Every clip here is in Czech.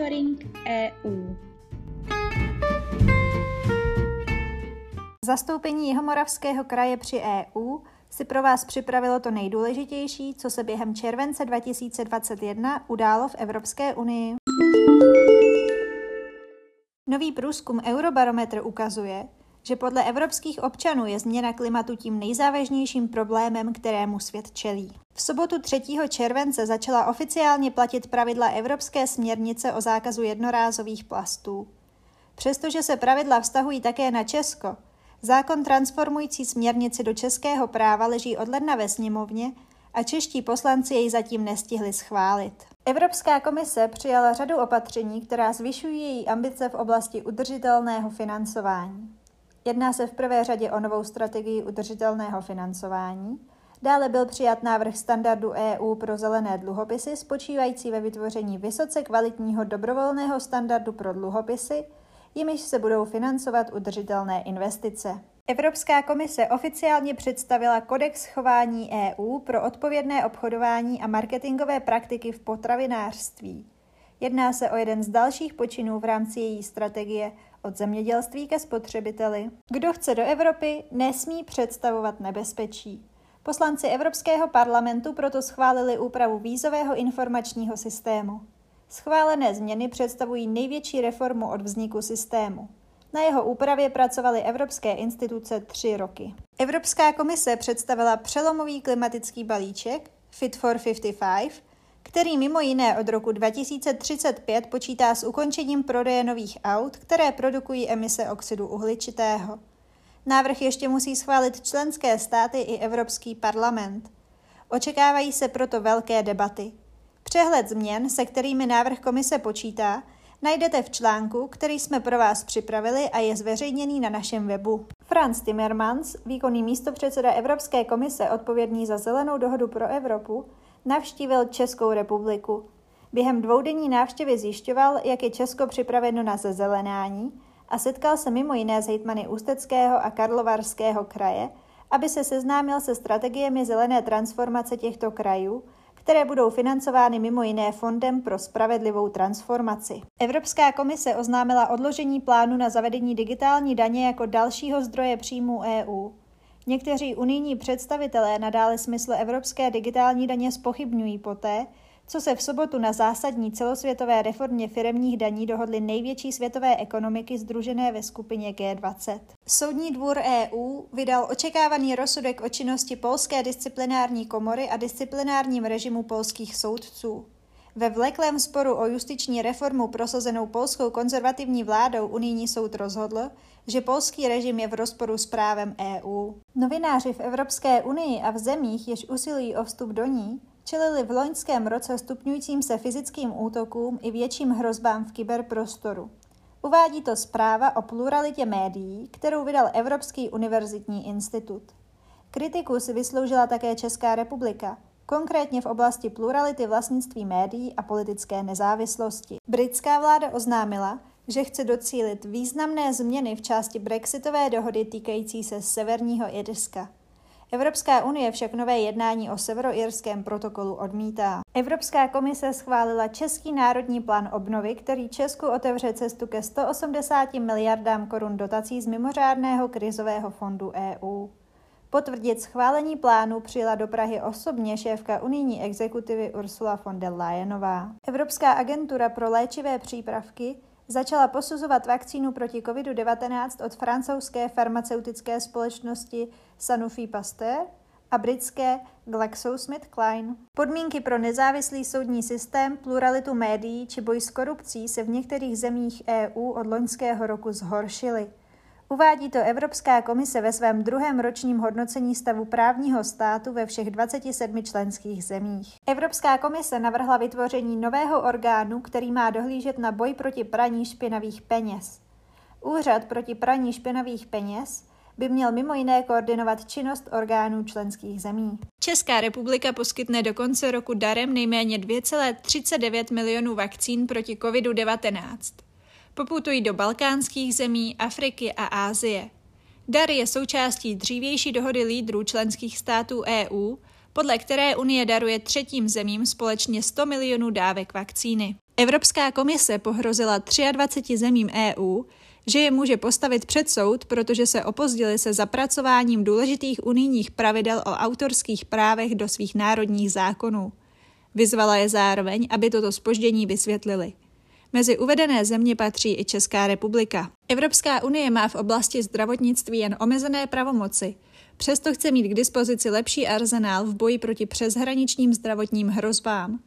Monitoring EU. Zastoupení Jihomoravského kraje při EU si pro vás připravilo to nejdůležitější, co se během července 2021 událo v Evropské unii. Nový průzkum Eurobarometr ukazuje, že podle evropských občanů je změna klimatu tím nejzávažnějším problémem, kterému svět čelí. V sobotu 3. července začala oficiálně platit pravidla Evropské směrnice o zákazu jednorázových plastů. Přestože se pravidla vztahují také na Česko, zákon transformující směrnici do českého práva leží od ledna ve sněmovně a čeští poslanci jej zatím nestihli schválit. Evropská komise přijala řadu opatření, která zvyšují její ambice v oblasti udržitelného financování. Jedná se v prvé řadě o novou strategii udržitelného financování. Dále byl přijat návrh standardu EU pro zelené dluhopisy, spočívající ve vytvoření vysoce kvalitního dobrovolného standardu pro dluhopisy, jimiž se budou financovat udržitelné investice. Evropská komise oficiálně představila kodex chování EU pro odpovědné obchodování a marketingové praktiky v potravinářství. Jedná se o jeden z dalších počinů v rámci její strategie od zemědělství ke spotřebiteli. Kdo chce do Evropy, nesmí představovat nebezpečí. Poslanci Evropského parlamentu proto schválili úpravu vízového informačního systému. Schválené změny představují největší reformu od vzniku systému. Na jeho úpravě pracovaly evropské instituce tři roky. Evropská komise představila přelomový klimatický balíček Fit for 55, který mimo jiné od roku 2035 počítá s ukončením prodeje nových aut, které produkují emise oxidu uhličitého. Návrh ještě musí schválit členské státy i Evropský parlament. Očekávají se proto velké debaty. Přehled změn, se kterými návrh komise počítá, najdete v článku, který jsme pro vás připravili a je zveřejněný na našem webu. Franz Timmermans, výkonný místopředseda Evropské komise odpovědný za zelenou dohodu pro Evropu, navštívil Českou republiku. Během dvoudenní návštěvy zjišťoval, jak je Česko připraveno na zezelenání a setkal se mimo jiné s hejtmany Ústeckého a Karlovarského kraje, aby se seznámil se strategiemi zelené transformace těchto krajů, které budou financovány mimo jiné Fondem pro spravedlivou transformaci. Evropská komise oznámila odložení plánu na zavedení digitální daně jako dalšího zdroje příjmů EU. Někteří unijní představitelé nadále smysl evropské digitální daně spochybňují poté, co se v sobotu na zásadní celosvětové reformě firemních daní dohodly největší světové ekonomiky združené ve skupině G20. Soudní dvůr EU vydal očekávaný rozsudek o činnosti Polské disciplinární komory a disciplinárním režimu polských soudců. Ve vleklém sporu o justiční reformu prosazenou polskou konzervativní vládou unijní soud rozhodl, že polský režim je v rozporu s právem EU. Novináři v Evropské unii a v zemích, jež usilují o vstup do ní, čelili v loňském roce stupňujícím se fyzickým útokům i větším hrozbám v kyberprostoru. Uvádí to zpráva o pluralitě médií, kterou vydal Evropský univerzitní institut. Kritiku si vysloužila také Česká republika, konkrétně v oblasti plurality vlastnictví médií a politické nezávislosti. Britská vláda oznámila, že chce docílit významné změny v části brexitové dohody týkající se Severního Irska. Evropská unie však nové jednání o severoirském protokolu odmítá. Evropská komise schválila Český národní plán obnovy, který Česku otevře cestu ke 180 miliardám korun dotací z mimořádného krizového fondu EU. Potvrdit schválení plánu přijela do Prahy osobně šéfka unijní exekutivy Ursula von der Leyenová. Evropská agentura pro léčivé přípravky začala posuzovat vakcínu proti COVID-19 od francouzské farmaceutické společnosti Sanofi Pasteur a britské GlaxoSmithKline. Podmínky pro nezávislý soudní systém, pluralitu médií či boj s korupcí se v některých zemích EU od loňského roku zhoršily. Uvádí to Evropská komise ve svém druhém ročním hodnocení stavu právního státu ve všech 27 členských zemích. Evropská komise navrhla vytvoření nového orgánu, který má dohlížet na boj proti praní špinavých peněz. Úřad proti praní špinavých peněz by měl mimo jiné koordinovat činnost orgánů členských zemí. Česká republika poskytne do konce roku darem nejméně 2,39 milionů vakcín proti COVID-19 poputují do balkánských zemí, Afriky a Ázie. Dar je součástí dřívější dohody lídrů členských států EU, podle které Unie daruje třetím zemím společně 100 milionů dávek vakcíny. Evropská komise pohrozila 23 zemím EU, že je může postavit před soud, protože se opozdili se zapracováním důležitých unijních pravidel o autorských právech do svých národních zákonů. Vyzvala je zároveň, aby toto spoždění vysvětlili. Mezi uvedené země patří i Česká republika. Evropská unie má v oblasti zdravotnictví jen omezené pravomoci, přesto chce mít k dispozici lepší arzenál v boji proti přeshraničním zdravotním hrozbám.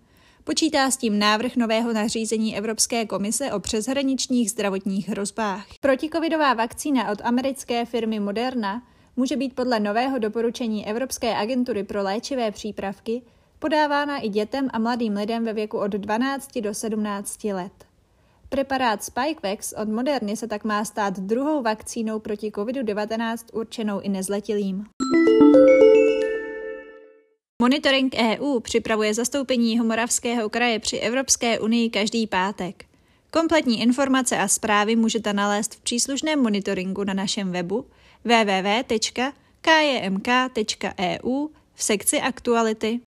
Počítá s tím návrh nového nařízení Evropské komise o přeshraničních zdravotních hrozbách. Protikovidová vakcína od americké firmy Moderna může být podle nového doporučení Evropské agentury pro léčivé přípravky podávána i dětem a mladým lidem ve věku od 12 do 17 let. Preparát Spikevax od Moderny se tak má stát druhou vakcínou proti COVID-19 určenou i nezletilým. Monitoring EU připravuje zastoupení Jihomoravského kraje při Evropské unii každý pátek. Kompletní informace a zprávy můžete nalézt v příslušném monitoringu na našem webu www.kjmk.eu v sekci Aktuality.